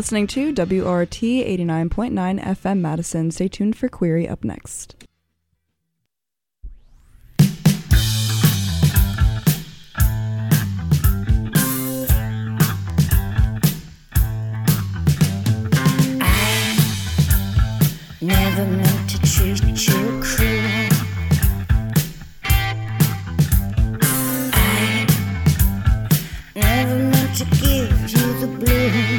listening to WORT 89.9 FM Madison. Stay tuned for Queery up next. Never meant to treat you cruel. I never meant to give you the blues.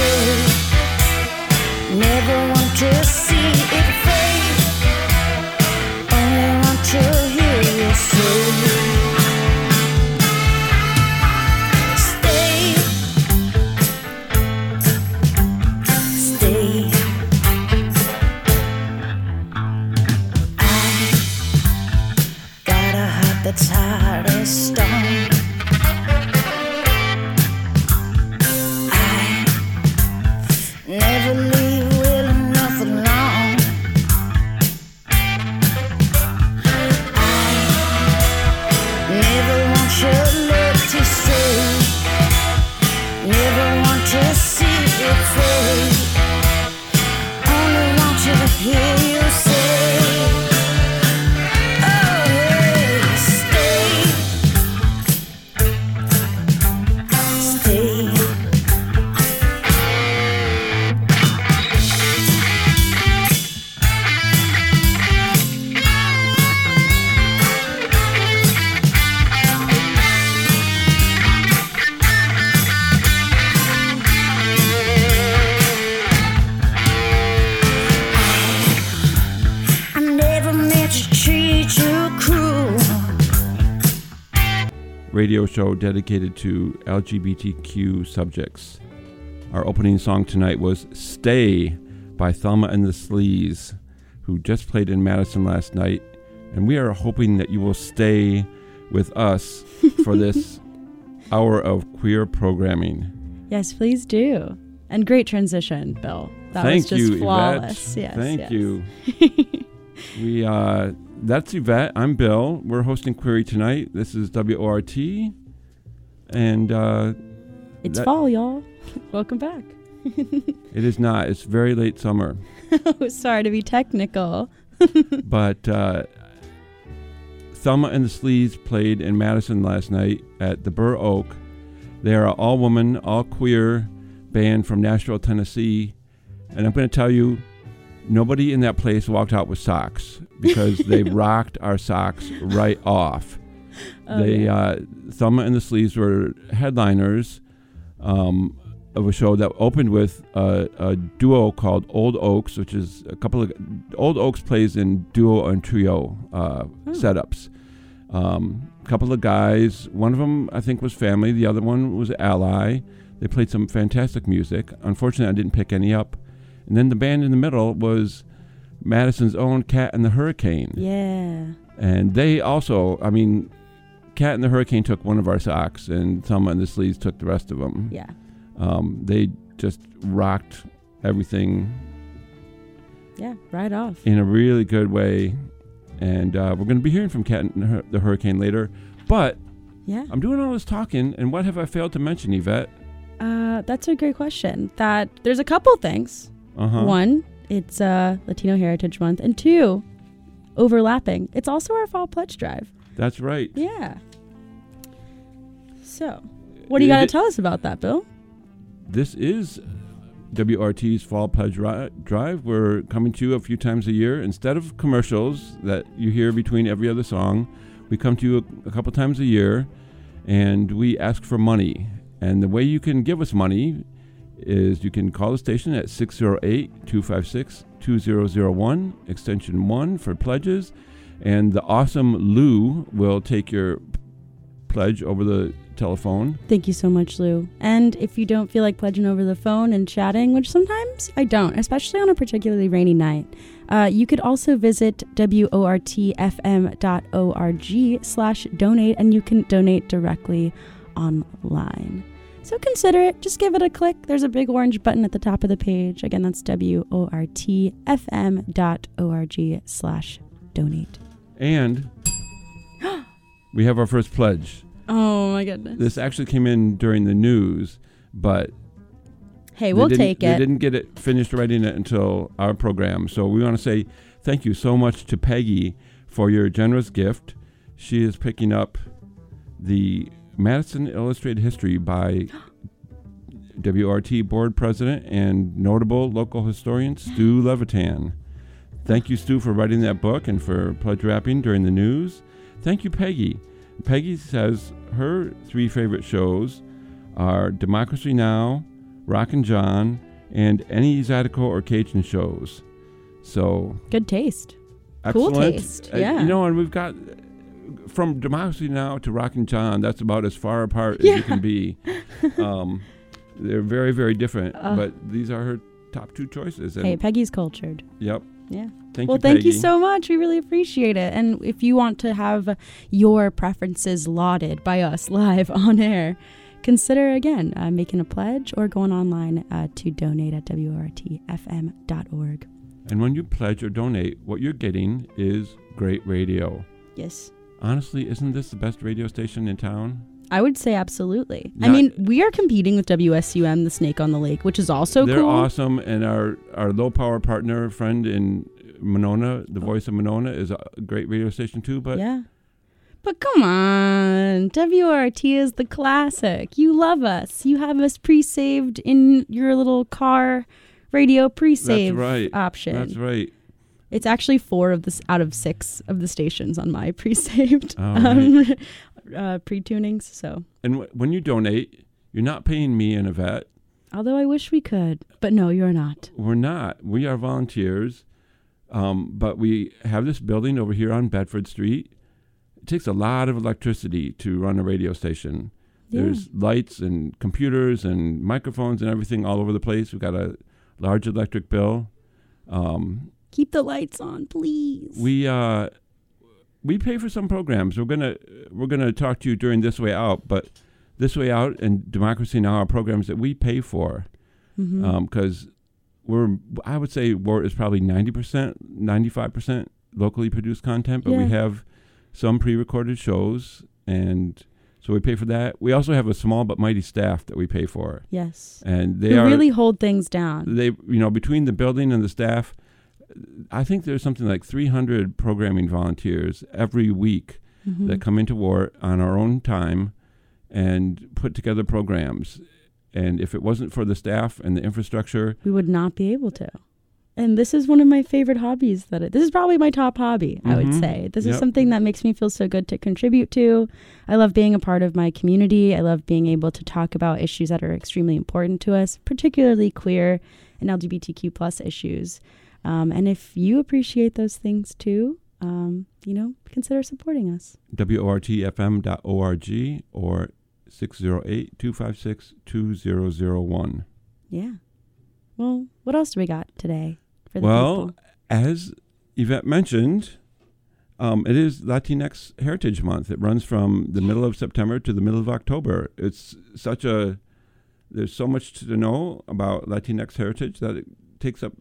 Love. Never want to see it fade. Only want to hear you say. Show dedicated to LGBTQ subjects. Our opening song tonight was Stay by Thelma and the Sleaze, who just played in Madison last night. And we are hoping that you will stay with us for this hour of queer programming. Yes, please do. And great transition, Bill. That Thank was just you, flawless. Yvette. Yes. Thank yes. you. we uh that's Yvette. I'm Bill. We're hosting Queery tonight. This is WORT. And uh It's That- fall, y'all. Welcome back. it is not. It's very late summer. oh, sorry to be technical. but uh, Thelma and the Sleaze played in Madison last night at the Bur Oak. They are an all woman, all queer band from Nashville, Tennessee. And I'm going to tell you, nobody in that place walked out with socks because they rocked our socks right off. Oh, they yeah. uh, Thelma and the Sleaze were headliners um, of a show that opened with a, a duo called Old Oaks, which is a couple of Old Oaks plays in duo and trio uh, Oh. setups. Um, a couple of guys. One of them I think was family. The other one was ally. They played some fantastic music. Unfortunately, I didn't pick any up. And then the band in the middle was Madison's own Cat and the Hurricane. Yeah. And they also, I mean, Cat and the Hurricane took one of our socks, and Thelma and the Sleaze took the rest of them. Yeah. Um, they just rocked everything Yeah. Right off. in a really good way. And uh, we're going to be hearing from Cat and the Hur- the Hurricane later. But Yeah. I'm doing all this talking, and what have I failed to mention, Yvette? Uh, that's a great question. That there's a couple things. Uh huh. One, it's uh, Latino Heritage Month, and two, overlapping. It's also our fall pledge drive. That's right. Yeah. So, what do you got to tell us about that, Bill? This is uh, WORT's Fall Pledge Drive. We're coming to you a few times a year. Instead of commercials that you hear between every other song, we come to you a, a couple times a year and we ask for money. And the way you can give us money is you can call the station at 608 256 2001, extension 1 for pledges. And the awesome Lou will take your pledge over the telephone. Thank you so much, Lou. And if you don't feel like pledging over the phone and chatting, which sometimes I don't, especially on a particularly rainy night, uh, you could also visit wortfm.org slash donate and you can donate directly online. So consider it. Just give it a click. There's a big orange button at the top of the page. Again, that's wortfm.org slash donate. And we have our first pledge. Oh my goodness. This actually came in during the news, but hey, we'll take They it. didn't get it finished writing it until our program. So we want to say thank you so much to Peggy for your generous gift. She is picking up the Madison Illustrated History by WORT board president and notable local historian Stu Levitan. Thank you, Stu, for writing that book and for pledge wrapping during the news. Thank you, Peggy. Peggy says her three favorite shows are Democracy Now, Rockin' John, and any Zydeco or Cajun shows. So Good taste. Cool taste, Uh, yeah. you know, and we've got from Democracy Now to Rockin' John. That's about as far apart as you can be. um, they're very, very different, Uh. but these are her top two choices. And Hey, Peggy's cultured. yep. Yeah. Thank well, you, thank you so much. We really appreciate it. And if you want to have your preferences lauded by us live on air, consider again uh, making a pledge or going online uh, to donate at wortfm.org. And when you pledge or donate, what you're getting is great radio. Yes. Honestly, isn't this the best radio station in town? I would say absolutely. I mean, we are competing with WSUM, the Snake on the Lake, which is also They're cool. awesome, and our our low power partner friend in Monona, the voice of Monona, is a great radio station too. But yeah. But come on, WORT is the classic. You love us. You have us pre-saved in your little car radio pre-save right. option. that's right. It's actually four of this out of six of the stations on my pre-saved um, uh, pre-tunings. So, And w- when you donate, you're not paying me and Yvette. although I wish we could, but no, you're not. We're not. We are volunteers. Um, but we have this building over here on Bedford Street. It takes a lot of electricity to run a radio station. Yeah. There's lights and computers and microphones and everything all over the place. We've got a large electric bill. Um, Keep the lights on, please. we uh, we pay for some programs. We're gonna we're gonna talk to you during this way out, but this way out and Democracy Now are programs that we pay for mm-hmm. um, because we're I would say WORT is probably ninety percent, ninety five percent locally produced content, but Yeah. we have some pre-recorded shows, and so we pay for that. We also have a small but mighty staff that we pay for, yes. and they are really hold things down. they you know between the building and the staff. I think there's something like 300 programming volunteers every week Mhm. that come into WORT on our own time and put together programs. And if it wasn't for the staff and the infrastructure, we would not be able to. And this is one of my favorite hobbies that it, this is probably my top hobby, I would Mhm. say. This is something that makes me feel so good to contribute to. I love being a part of my community. I love being able to talk about issues that are extremely important to us, particularly queer and LGBTQ plus issues. Um, and if you appreciate those things too, um, you know, consider supporting us. WORTFM.org or 608 256 2001. Yeah. Well, what else do we got today for the Well, people? as Yvette mentioned, um, it is Latinx Heritage Month. It runs from the middle of September to the middle of October. It's such a, there's so much to know about Latinx heritage that it takes up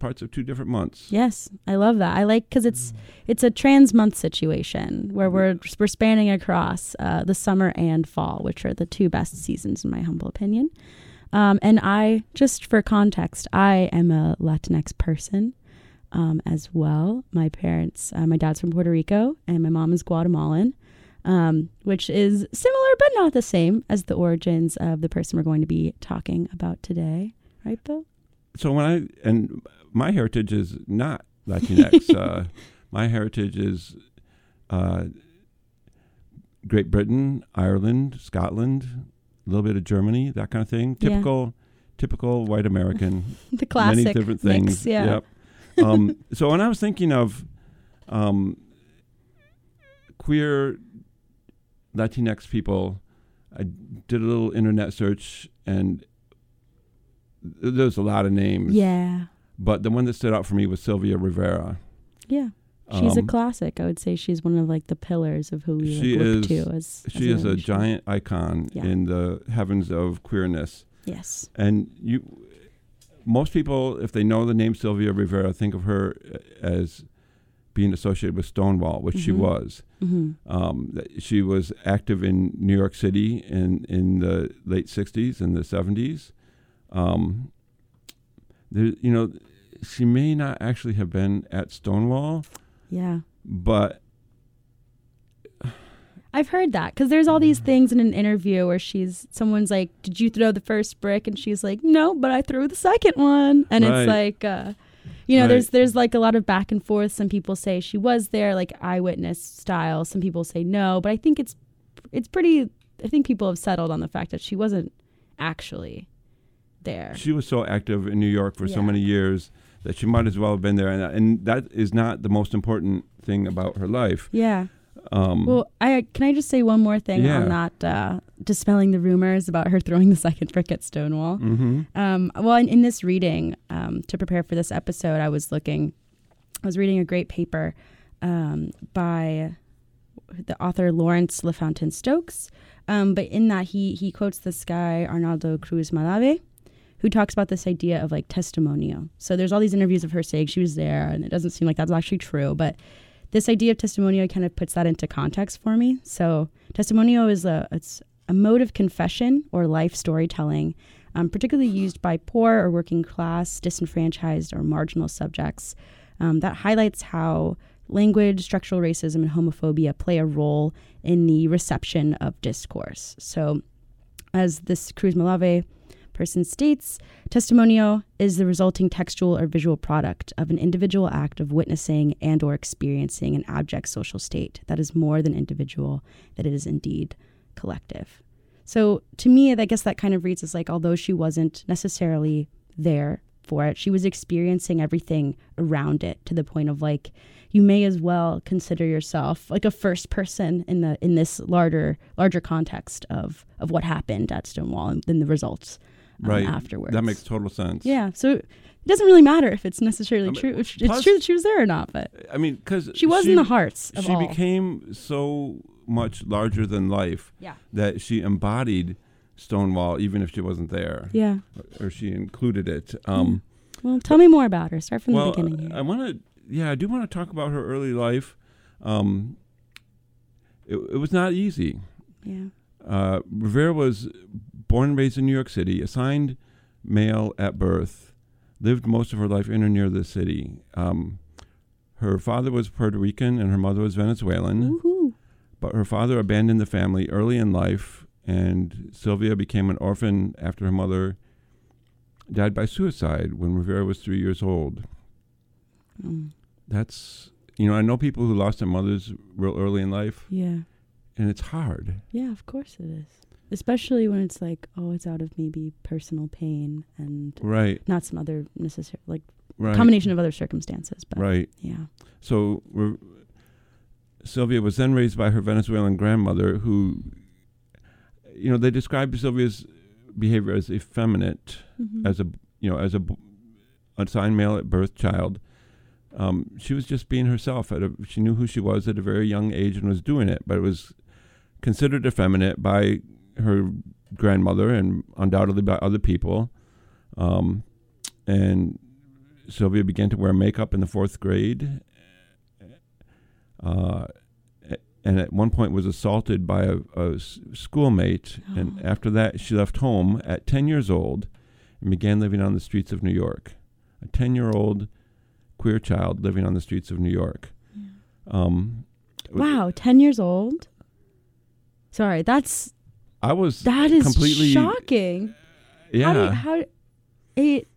parts of two different months. Yes, I love that. I like because it's it's a trans month situation where we're we're spanning across uh, the summer and fall, which are the two best seasons in my humble opinion. Um, and I, just for context, I am a Latinx person um, as well. My parents, uh, my dad's from Puerto Rico, and my mom is Guatemalan, um, which is similar but not the same as the origins of the person we're going to be talking about today. Right, Bill? So when I and my heritage is not Latinx. uh, my heritage is uh, Great Britain, Ireland, Scotland, a little bit of Germany, that kind of thing. Yeah. Typical, typical white American. The classic many different mix, things. yeah. Yep. um, so when I was thinking of um, queer Latinx people, I did a little internet search and there's a lot of names. Yeah. But the one that stood out for me was Sylvia Rivera. Yeah. She's a Um, classic. I would say she's one of like the pillars of who we She like, look is- to as as She is a giant icon Yeah. in the heavens of queerness. Yes. And you, most people, if they know the name Sylvia Rivera, think of her as being associated with Stonewall, which she Mhm. was. hmm Um, she was active in New York City in in the late '60s and the '70s. Um, there, you know, she may not actually have been at Stonewall, Yeah. but I've heard that because there's all these things in an interview where she's someone's like, "Did you throw the first brick?" and she's like, "No, but I threw the second one." And Right. it's like, uh, you know, Right. there's there's like a lot of back and forth. Some people say she was there, like eyewitness style. Some people say no, but I think it's it's pretty. I think people have settled on the fact that she wasn't actually there. she was so active in New York for so many years that she might as well have been there, and, and that is not the most important thing about her life. Yeah. Um, Well, I can I just say one more thing Yeah. on that uh, dispelling the rumors about her throwing the second brick at Stonewall. mhm. Um, well, in, in this reading, um, to prepare for this episode, I was looking, I was reading a great paper um, by the author Lawrence La Fountain-Stokes. Um, but in that, he he quotes this guy Arnaldo Cruz Malave, who talks about this idea of like testimonio. So there's all these interviews of her saying she was there, and it doesn't seem like that's actually true. But this idea of testimonio kind of puts that into context for me. So testimonio is a it's a mode of confession or life storytelling um, particularly used by poor or working class, disenfranchised, or marginal subjects, um, that highlights how language, structural racism, and homophobia play a role in the reception of discourse. So, as this Cruz Malave person states, testimonio is the resulting textual or visual product of an individual act of witnessing and or experiencing an abject social state that is more than individual, that it is indeed collective. So to me, I guess that kind of reads as like, although she wasn't necessarily there for it, she was experiencing everything around it to the point of like, you may as well consider yourself like a first person in the in this larger larger context of of what happened at Stonewall and then the results um, Right. afterwards. That makes total sense. yeah. So it doesn't really matter if it's necessarily I mean, true. If plus- it's true that she was there or not, but I mean, because she was in the hearts of she all. became so much larger than life yeah. that she embodied Stonewall, even if she wasn't there, Yeah. or she included it. Um, Well, tell me more about her. Start from well, the beginning. Here. I want to, yeah, I do want to talk about her early life. Um, it, it was not easy. yeah. Uh, Rivera was born and raised in New York City, assigned male at birth, lived most of her life in or near the city. Um, her father was Puerto Rican and her mother was Venezuelan, Woohoo. but her father abandoned the family early in life, and Sylvia became an orphan after her mother died by suicide when Rivera was three years old. Mm. That's, you know, I know people who lost their mothers real early in life, Yeah. and it's hard. Yeah, of course it is. Especially when it's like, oh, it's out of maybe personal pain and Right, not some other necessary, like right. combination of other circumstances. But Right. yeah. So Sylvia was then raised by her Venezuelan grandmother, who, you know, they described Sylvia's behavior as effeminate, Mhm. as a you know, as a b- assigned male at birth child. Um, she was just being herself. At a, she knew who she was at a very young age and was doing it, but it was considered effeminate by her grandmother and undoubtedly by other people. Um, and Sylvia began to wear makeup in the fourth grade. Uh, and at one point was assaulted by a schoolmate. And Oh. after that, she left home at 10 years old and began living on the streets of New York. A 10 year old queer child living on the streets of New York. Um, Wow, 10 years old? Sorry, that's I was that is completely shocking. Yeah. How do how it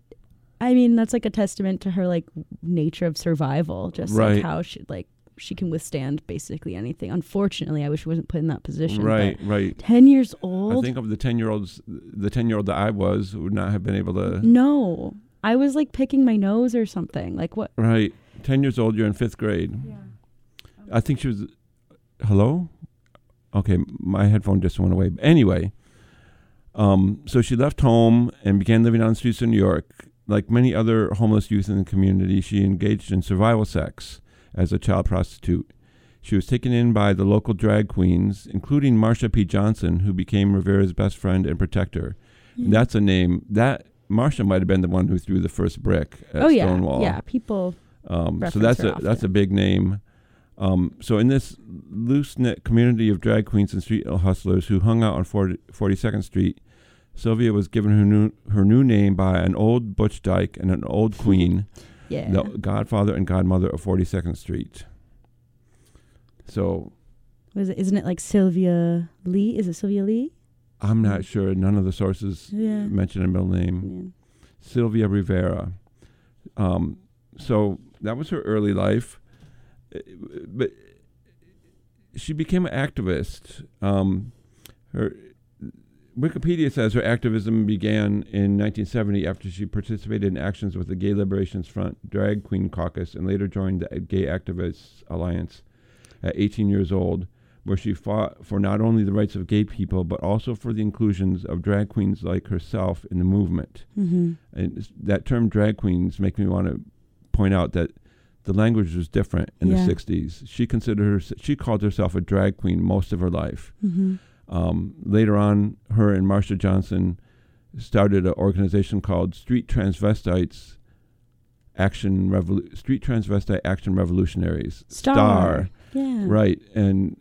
I mean, that's like a testament to her like nature of survival, just Right. like how she like she can withstand basically anything. Unfortunately, I wish she wasn't put in that position. right, right. 10 years old. I think of the 10 year olds, the 10 year old that I was would not have been able to. no. I was like picking my nose or something. Like what? Right. 10 years old, you're in fifth grade. Yeah. I think she was. Hello? Okay, my headphone just went away. Anyway, um, so she left home and began living on the streets of New York. Like many other homeless youth in the community, she engaged in survival sex as a child prostitute. She was taken in by the local drag queens, including Marsha P. Johnson, who became Rivera's best friend and protector. Hmm. That's a name that Marsha might have been the one who threw the first brick at oh yeah, Stonewall. yeah. People Um, so that's a that's a big name. Um, so in this loose knit community of drag queens and street hustlers who hung out on 40, 42nd Street, Sylvia was given her new her new name by an old butch dyke and an old queen, Yeah. the godfather and godmother of 42nd Street. So Was it, isn't it like Sylvia Lee? Is it Sylvia Lee? I'm not sure. None of the sources Yeah. mention a middle name. Yeah. Sylvia Rivera. Um, so that was her early life, but she became an activist. Um, her Wikipedia says her activism began in 1970 after she participated in actions with the Gay Liberations Front Drag Queen Caucus and later joined the Gay Activists Alliance at 18 years old, where she fought for not only the rights of gay people but also for the inclusions of drag queens like herself in the movement Mm-hmm. and that term drag queens make me want to point out that the language was different in Yeah. the 60s she considered her she called herself a drag queen most of her life Mm-hmm. um, later on her and marsha johnson started an organization called street transvestites action Revolu- street transvestite action revolutionaries Star. Yeah. right and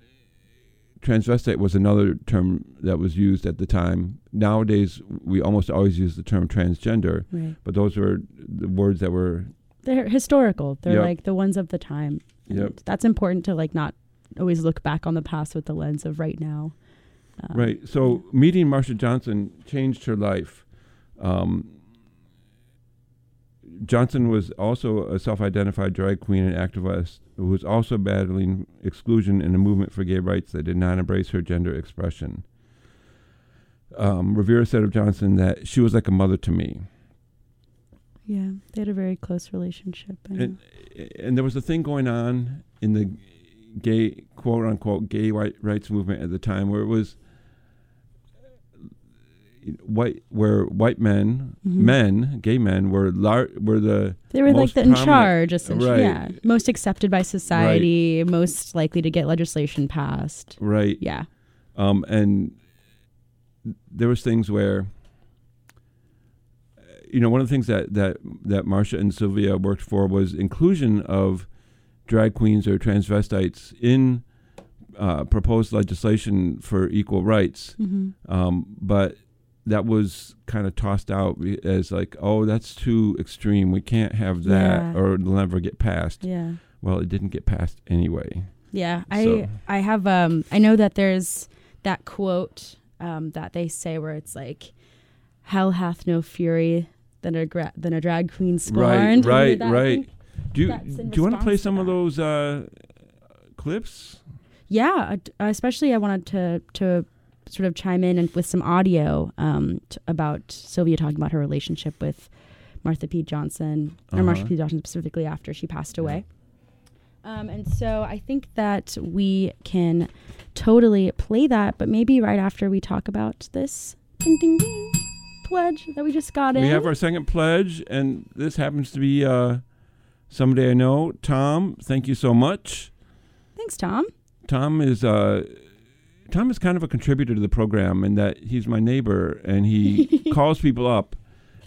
transvestite was another term that was used at the time nowadays we almost always use the term transgender Right. but those were the words that were They're historical. They're Yep. like the ones of the time. And Yep. That's important to like not always look back on the past with the lens of right now. Um, right. So meeting Marsha Johnson changed her life. Um, Johnson was also a self-identified drag queen and activist who was also battling exclusion in a movement for gay rights that did not embrace her gender expression. Um, Rivera said of Johnson that she was like a mother to me. Yeah. They had a very close relationship. And and there was a thing going on in the gay quote unquote gay white rights movement at the time where it was white where white men Mhm. men gay men were lar- were the They were like the in charge, essentially. right. Yeah. Most accepted by society, most likely to get legislation passed. right Yeah. um and there was things where you know one of the things that that that Marsha and Sylvia worked for was inclusion of drag queens or transvestites in uh, proposed legislation for equal rights Mm-hmm. um, but that was kind of tossed out as like oh that's too extreme we can't have that Yeah. or it'll never get passed Yeah. well it didn't get passed anyway Yeah, I I have um I know that there's that quote um that they say where it's like hell hath no fury than a gra- than a drag queen scorned. right Remember that? I right think- do you do you want to play some of those uh, clips Yeah, especially I wanted to to sort of chime in and with some audio um t- about Sylvia talking about her relationship with Martha P. Johnson or Marsha Uh-huh. P. Johnson specifically after she passed away. Um, and so I think that we can totally play that, but maybe right after we talk about this ding ding ding pledge that we just got in. We have our second pledge, and this happens to be uh, somebody I know. Tom, thank you so much. Thanks, Tom. Tom is uh, Tom is kind of a contributor to the program in that he's my neighbor, and he calls people up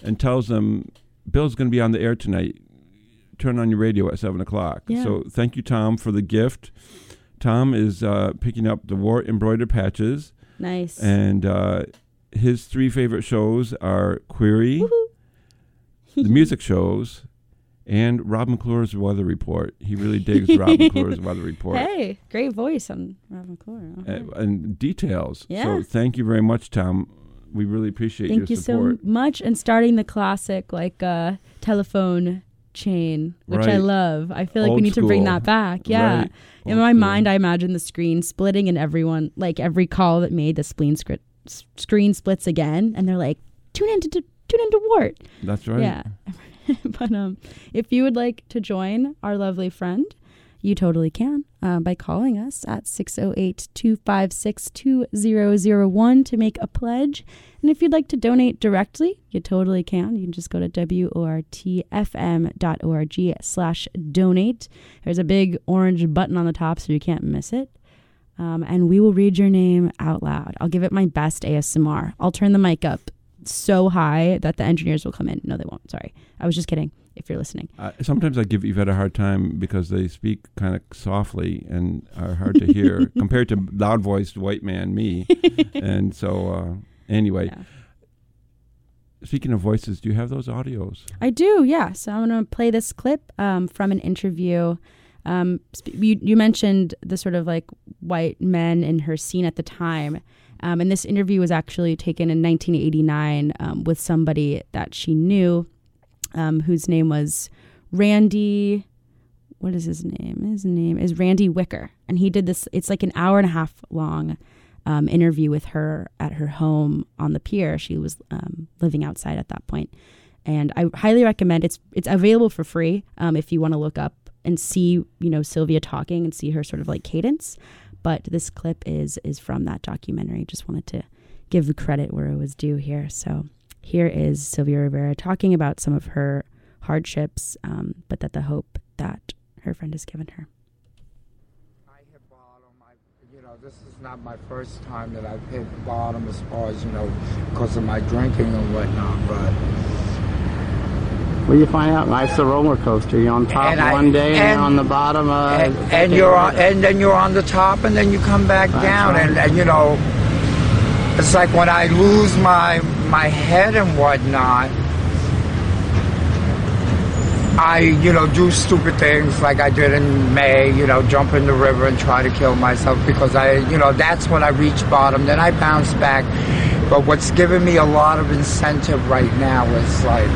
and tells them Bill's going to be on the air tonight. Turn on your radio at seven o'clock. Yeah. So thank you, Tom, for the gift. Tom is uh, picking up the WORT embroidered patches, Nice. and uh, his three favorite shows are Queery. The music shows, and Rob McClure's weather report. He really digs Rob McClure's weather report Hey, great voice on Rob McClure. Okay. and, and details. Yeah. So thank you very much, Tom. We really appreciate Thank your you so much. And starting the classic like uh, telephone chain, which I love. I feel like Old we need to bring that back. Yeah. Right. In my school. mind, I imagine the screen splitting and everyone, like every call that made the spleen script, s- screen splits again, and they're like, tune into t- tune into WORT. That's right. Yeah. but um, if you would like to join our lovely friend, you totally can uh, by calling us at 608 256 2001 to make a pledge. And if you'd like to donate directly, you totally can. You can just go to wortfm.org slash donate. There's a big orange button on the top so you can't miss it. Um, and we will read your name out loud. I'll give it my best ASMR. I'll turn the mic up so high that the engineers will come in. No, they won't. Sorry. I was just kidding. if you're listening. Uh, sometimes I give Yvette a hard time because they speak kind of softly and are hard to hear compared to loud voiced white man me. and so, uh, anyway, Yeah. speaking of voices, do you have those audios? I do, yeah. So I'm going to play this clip um, from an interview. Um, you, you mentioned the sort of like white men in her scene at the time. Um, and this interview was actually taken in 1989 um, with somebody that she knew, um, whose name was Randy. What is his name? His name is Randy Wicker. And he did this, it's like an hour and a half long um, interview with her at her home on the pier. She was um, living outside at that point and I highly recommend it's it's available for free um, if you want to look up and see you know Sylvia talking and see her sort of like cadence. But this clip is is from that documentary. Just wanted to give credit where it was due here. So here is Sylvia Rivera talking about some of her hardships, um, but that the hope that her friend has given her. I hit bottom. I, you know, this is not my first time that I've hit bottom as far as you know, because of my drinking and whatnot. But Well, you find out life's a roller coaster. You're on top I- one day and, and- you're on the bottom. Uh, and, and you're on, and then you're on the top, and then you come back That's down, right. and, and you know, it's like when I lose my my head and whatnot. I, you know, do stupid things like I did in May, you know, jump in the river and try to kill myself because I, you know, that's when I reach bottom. Then I bounce back. But what's given me a lot of incentive right now is like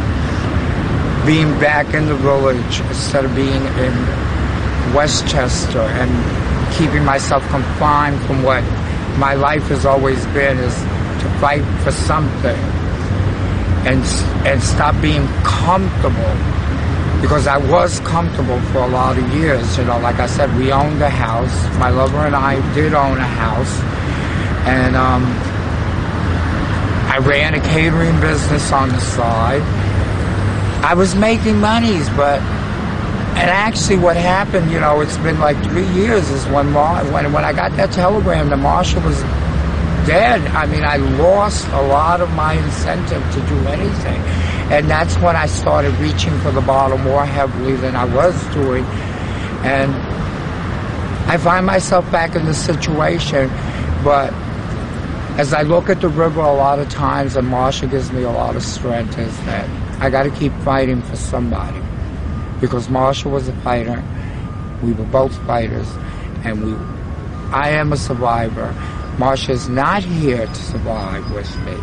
being back in the village instead of being in Westchester and keeping myself confined from what my life has always been is to fight for something and and stop being comfortable because I was comfortable for a lot of years. You know, like I said, we owned a house. My lover and I did own a house, and um, I ran a catering business on the side. I was making monies, but and actually, what happened, you know, it's been like three years is when Mar- when when I got that telegram the Marsha was dead. I mean, I lost a lot of my incentive to do anything, and that's when I started reaching for the bottle more heavily than I was doing, and I find myself back in this situation, but. As I look at the river a lot of times, and Marsha gives me a lot of strength, is that I got to keep fighting for somebody because Marsha was a fighter. We were both fighters, and we. I am a survivor. Marsha is not here to survive with me.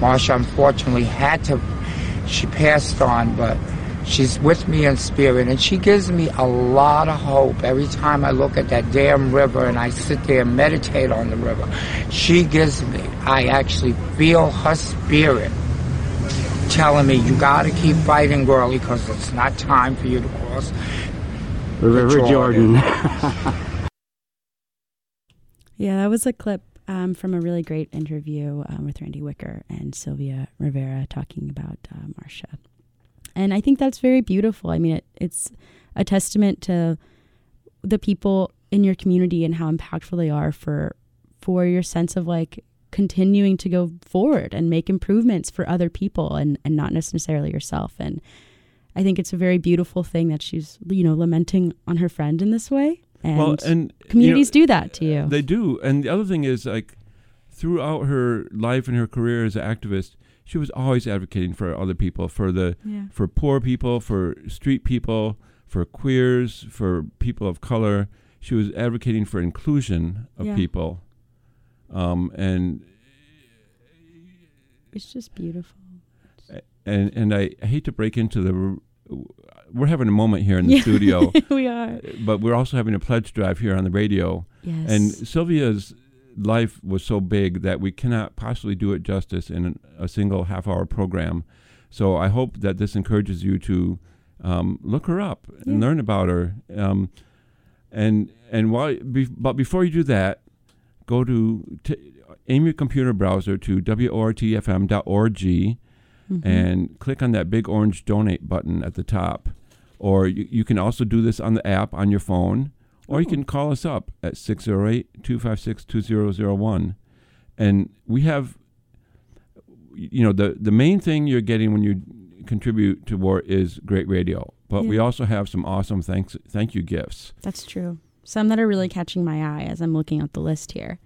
Marsha, unfortunately, had to. She passed on, but she's with me in spirit, and she gives me a lot of hope every time I look at that damn river and I sit there and meditate on the river. She gives me. I actually feel her spirit telling me, "You got to keep fighting, girlie, because it's not time for you to cross." the River Jordan. Jordan. Yeah, that was a clip um, from a really great interview um, with Randy Wicker and Sylvia Rivera talking about uh, Marsha. And I think that's very beautiful. I mean, it, it's a testament to the people in your community and how impactful they are for for your sense of like continuing to go forward and make improvements for other people and, and not necessarily yourself. And I think it's a very beautiful thing that she's, you know, lamenting on her friend in this way. And, well, and you know, communities do that to you. They do. And the other thing is like throughout her life and her career as an activist, she was always advocating for other people, for the yeah. for poor people, for street people, for queers, for people of color. She was advocating for inclusion of Yeah. people. Um, and It's just beautiful. and and I hate to break into the we're having a moment here in the Yeah. studio, we are. but we're also having a pledge drive here on the radio. Yes. And Sylvia's life was so big that we cannot possibly do it justice in a single half hour program. So I hope that this encourages you to um, look her up and learn about her. Um, and and while be, but before you do that, go to t- aim your computer browser to wortfm.org Mhm. and click on that big orange donate button at the top. Or you, you can also do this on the app on your phone, or you Oh. can call us up at 608 256 2001. And we have, you know, the, the main thing you're getting when you contribute to WORT is great radio, but we also have some awesome thanks thank you gifts. That's true. Some that are really catching my eye as I'm looking at the list here.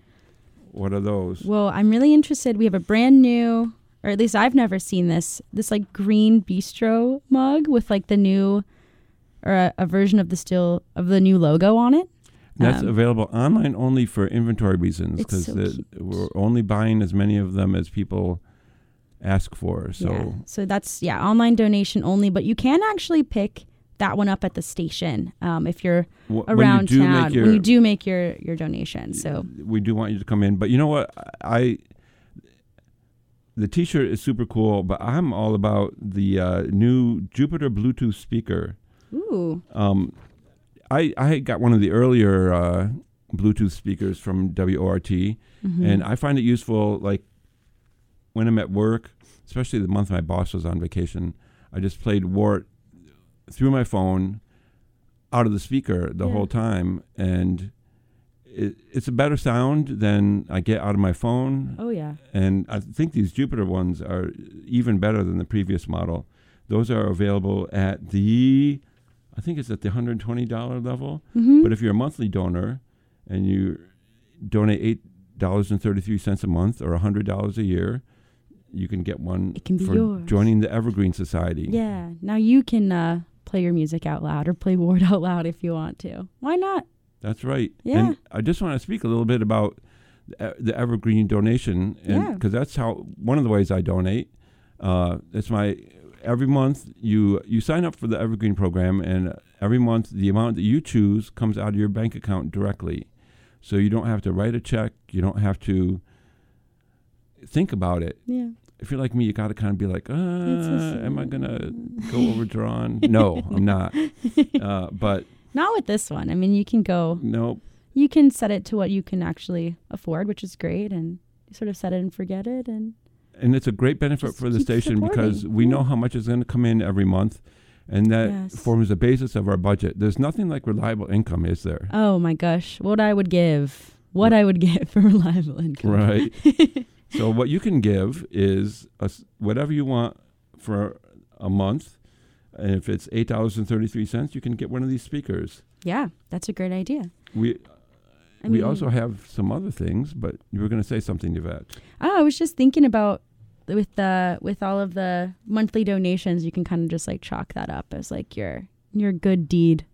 What are those? Well, I'm really interested. We have a brand new, or at least I've never seen this, this like green bistro mug with like the new, or a, a version of the still of the new logo on it. That's Um, available online only for inventory reasons because so we're only buying as many of them as people ask for. So yeah. So that's yeah, online donation only, but you can actually pick that one up at the station um, if you're around you town your, when you do make your your donation. So we do want you to come in. But you know what? I the T-shirt is super cool, but I'm all about the uh, new Jupiter Bluetooth speaker. ooh, Um, I I got one of the earlier uh, Bluetooth speakers from WORT, Mm-hmm. and I find it useful. Like when I'm at work, especially the month my boss was on vacation, I just played WORT through my phone out of the speaker the Yeah. whole time, and it, it's a better sound than I get out of my phone. oh yeah, And I think these Jupiter ones are even better than the previous model. Those are available at the, I think it's at the $120 level. mm-hmm. But if you're a monthly donor and you donate eight dollars and thirty three cents a month or hundred dollars a year, you can get one It can be for yours. joining the Evergreen Society. yeah. Now you can uh, play your music out loud or play WORT out loud if you want to. Why not? That's right. Yeah. And I just want to speak a little bit about the E- Evergreen donation, Yeah. because that's how one of the ways I donate. Uh, it's my every month you you sign up for the Evergreen program, and every month the amount that you choose comes out of your bank account directly. So you don't have to write a check. You don't have to think about it. Yeah. If you're like me, you got to kind of be like, uh, am I gonna go overdrawn? no, I'm not. Uh, but Not with this one. I mean, you can go. no, You can set it to what you can actually afford, which is great, and you sort of set it and forget it. And and it's a great benefit for the station because we yeah. know how much is going to come in every month and that Yes. forms the basis of our budget there's nothing like reliable income is there oh my gosh, what I would give, what I would get for reliable income. right so what you can give is a whatever you want for a month and if it's eight dollars and 33 cents you can get one of these speakers Yeah, that's a great idea. we I we mean- also have some other things but you were going to say something yvette Oh, I was just thinking about with the with all of the monthly donations, you can kind of just like chalk that up as like your your good deed.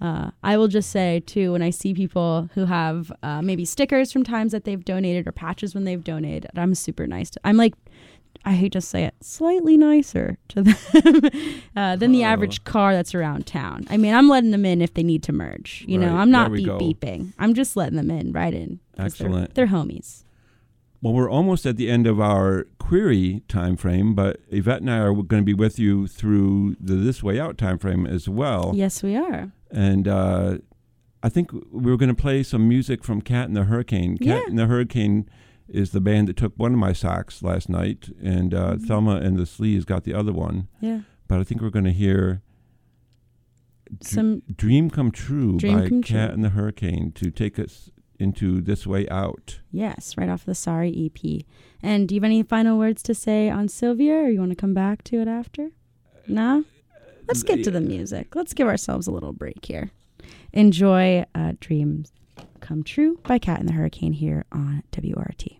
Uh, I will just say too, when I see people who have uh, maybe stickers from times that they've donated or patches when they've donated, I'm super nice. To, I'm like, I hate to say it, slightly nicer to them uh, than the average car that's around town. I mean, I'm letting them in if they need to merge. You know, I'm not beep go. beeping. I'm just letting them in right in. 'cause they're- Excellent. they're homies. Well, we're almost at the end of our query time frame, but Yvette and I are going to be with you through the This Way Out time frame as well. Yes, we are. And uh, I think we were going to play some music from Cat and the Hurricane. Cat Yeah. and the Hurricane is the band that took one of my socks last night, and uh, Mhm. Thelma and the Sleaze got the other one. Yeah. But I think we're going to hear Dr- Some Dream Come True Dream by Come Cat True. and the Hurricane to take us into This Way Out. yes, right off the Sorry EP. And do you have any final words to say on Sylvia, or you want to come back to it after? No. Let's get to the music. Let's give ourselves a little break here. Enjoy uh, "Dreams Come True" by Cat and the Hurricane here on WORT.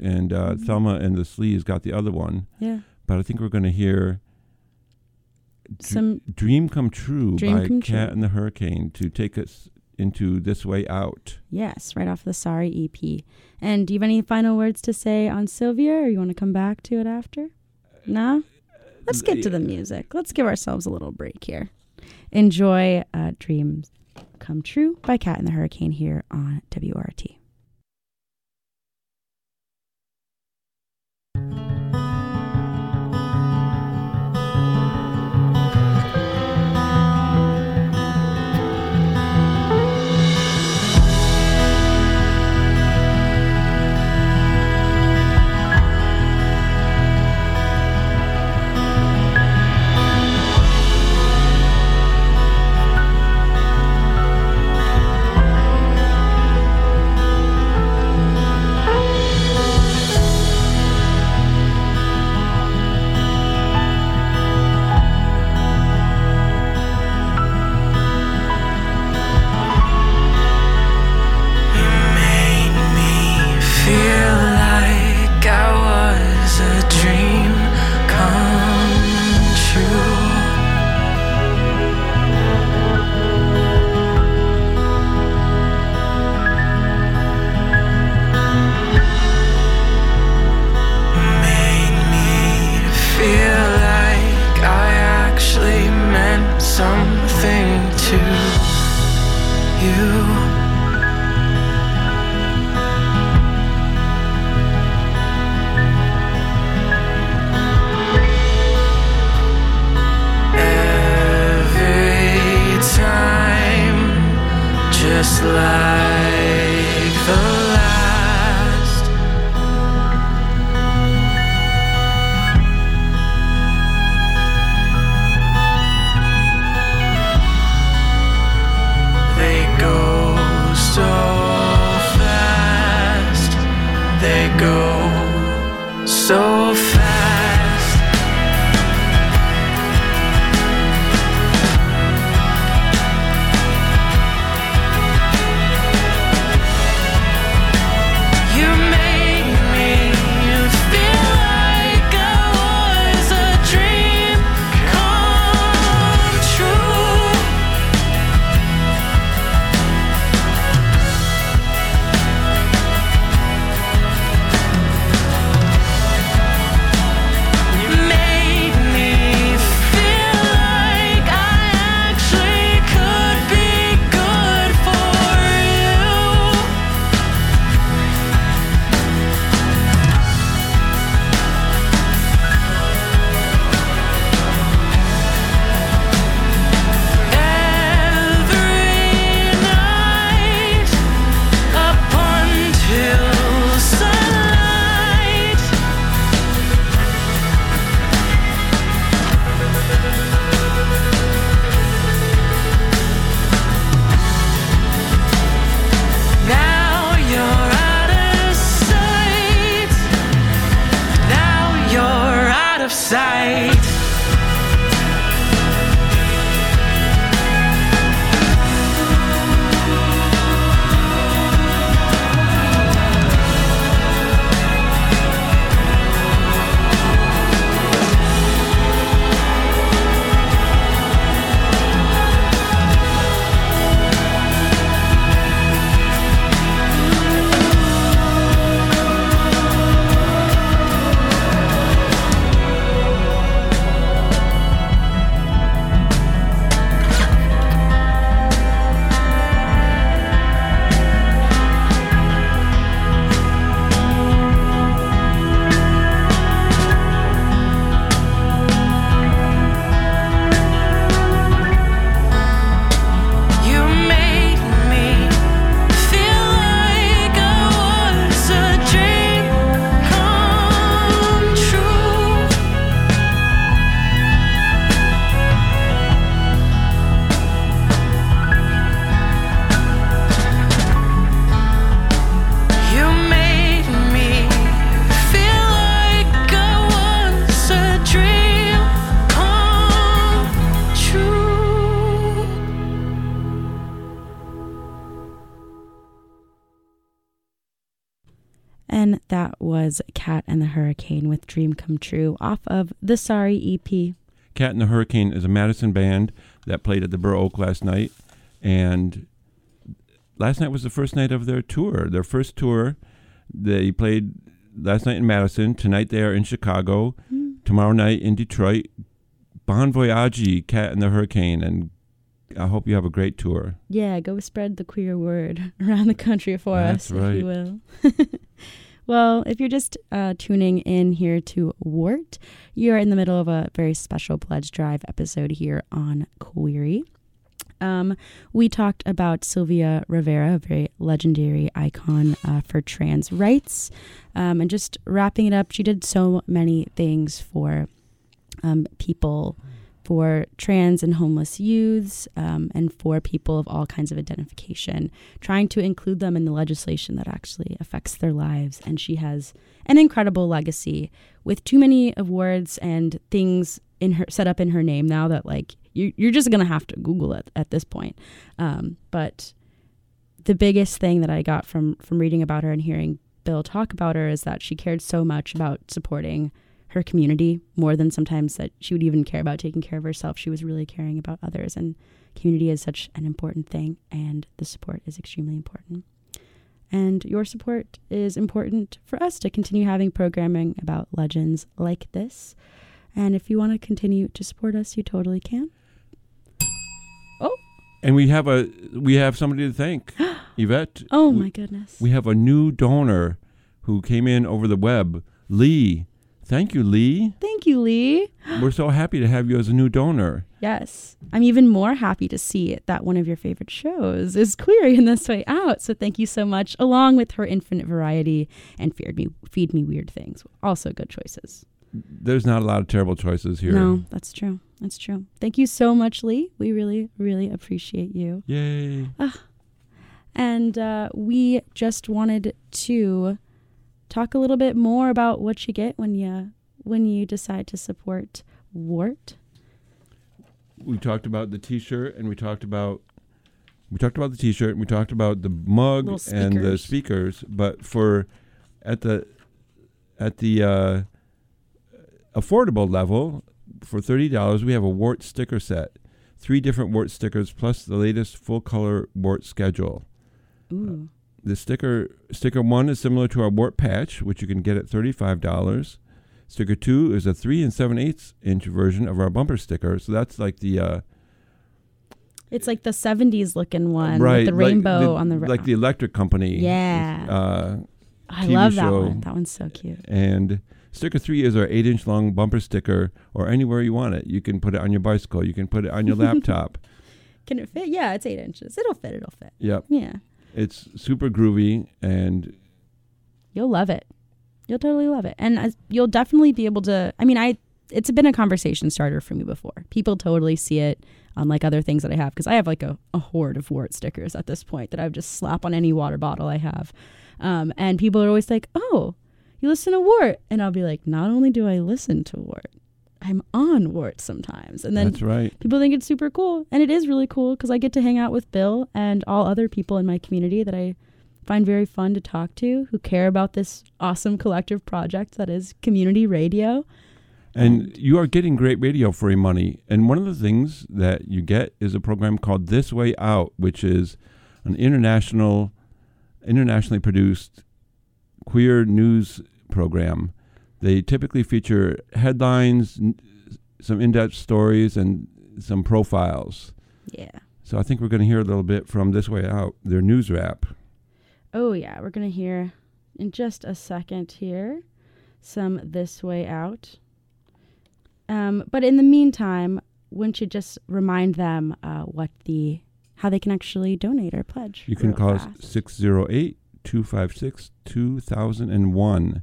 And uh, Thelma and the Sleaze got the other one. Yeah. But I think we're going to hear Dr- Some Dream Come True Dream by Come Cat True. and the Hurricane to take us into This Way Out. yes, right off the Sorry EP. And do you have any final words to say on Sylvia, or you want to come back to it after? No. Let's get to the music. Let's give ourselves a little break here. Enjoy uh, Dreams Come True by Cat and the Hurricane here on WORT. Go so fast. That was Cat and the Hurricane with Dream Come True off of the Sorry EP. Cat and the Hurricane is a Madison band that played at the Bur Oak last night, and last night was the first night of their tour. Their first tour. They played last night in Madison. Tonight they are in Chicago. Mm. Tomorrow night in Detroit. Bon Voyage, Cat and the Hurricane, and I hope you have a great tour. Yeah, go spread the queer word around the country for That's us, if you will. well, if you're just uh, tuning in here to WORT, you're in the middle of a very special Pledge Drive episode here on Queery. Um, we talked about Sylvia Rivera, a very legendary icon uh, for trans rights. Um, and just wrapping it up, she did so many things for um, people, for trans and homeless youths, um, and for people of all kinds of identification, trying to include them in the legislation that actually affects their lives. And she has an incredible legacy with too many awards and things in her set up in her name now that like you, you're just gonna have to Google it at this point. Um, but the biggest thing that I got from from reading about her and hearing Bill talk about her is that she cared so much about supporting her community more than sometimes that she would even care about taking care of herself. She was really caring about others, and community is such an important thing, and the support is extremely important. And your support is important for us to continue having programming about legends like this. And if you want to continue to support us, you totally can. Oh. And we have a we have somebody to thank, Ivette. Oh we, my goodness. We have a new donor who came in over the web, Lee. Thank you, Lee. Thank you, Lee. We're so happy to have you as a new donor. Yes. I'm even more happy to see that one of your favorite shows is Queery in This Way Out. So thank you so much, along with her infinite variety and feed me, feed me weird things. Also good choices. There's not a lot of terrible choices here. No, that's true. That's true. Thank you so much, Lee. We really, really appreciate you. Yay. And uh, we just wanted to talk a little bit more about what you get when you when you decide to support WORT. We talked about the t-shirt and we talked about we talked about the t-shirt and we talked about the mug and the speakers. but for at the at the uh, affordable level for $30 we have a WORT sticker set. Three different WORT stickers plus the latest full color WORT schedule. Ooh. The sticker sticker one is similar to our WORT patch, which you can get at thirty-five dollars. Sticker two is a three and seven eighths inch version of our bumper sticker. So that's like the uh, It's like the 70s looking one right with the like rainbow on the ra- like the electric company. Yeah. Uh, I TV love that show. one. That one's so cute. and sticker three is our eight inch long bumper sticker, or anywhere you want it. You can put it on your bicycle. You can put it on your laptop. Can it fit? Yeah, it's eight inches. It'll fit. It'll fit. Yep, Yeah. It's super groovy and You'll love it. You'll totally love it. And as, you'll definitely be able to. I mean, I. It's been a conversation starter for me before. People totally see it on like other things that I have because I have like a, a hoard of WORT stickers at this point that I would just slap on any water bottle I have. Um, and people are always like, oh, you listen to WORT. And I'll be like, not only do I listen to WORT, I'm on WORT sometimes. And then that's right. people think it's super cool and it is really cool because i get to hang out with bill and all other people in my community that i find very fun to talk to who care about this awesome collective project that is community radio And you are getting great radio for your money. And one of the things that you get is a program called This Way Out, which is an international, internationally produced queer news program. They typically feature headlines, n- some in-depth stories, and some profiles. yeah So I think we're going to hear a little bit from This Way Out, their news wrap. oh yeah we're gonna hear in just a second here some this way out um, but in the meantime wouldn't you just remind them uh, what the how they can actually donate or pledge You can call us fast? 608 256 2001,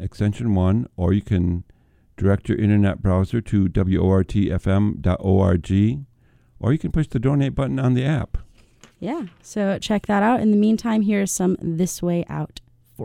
extension 1, or you can direct your internet browser to wortfm.org, or you can push the donate button on the app. Yeah. So check that out. In the meantime, here's some This Way Out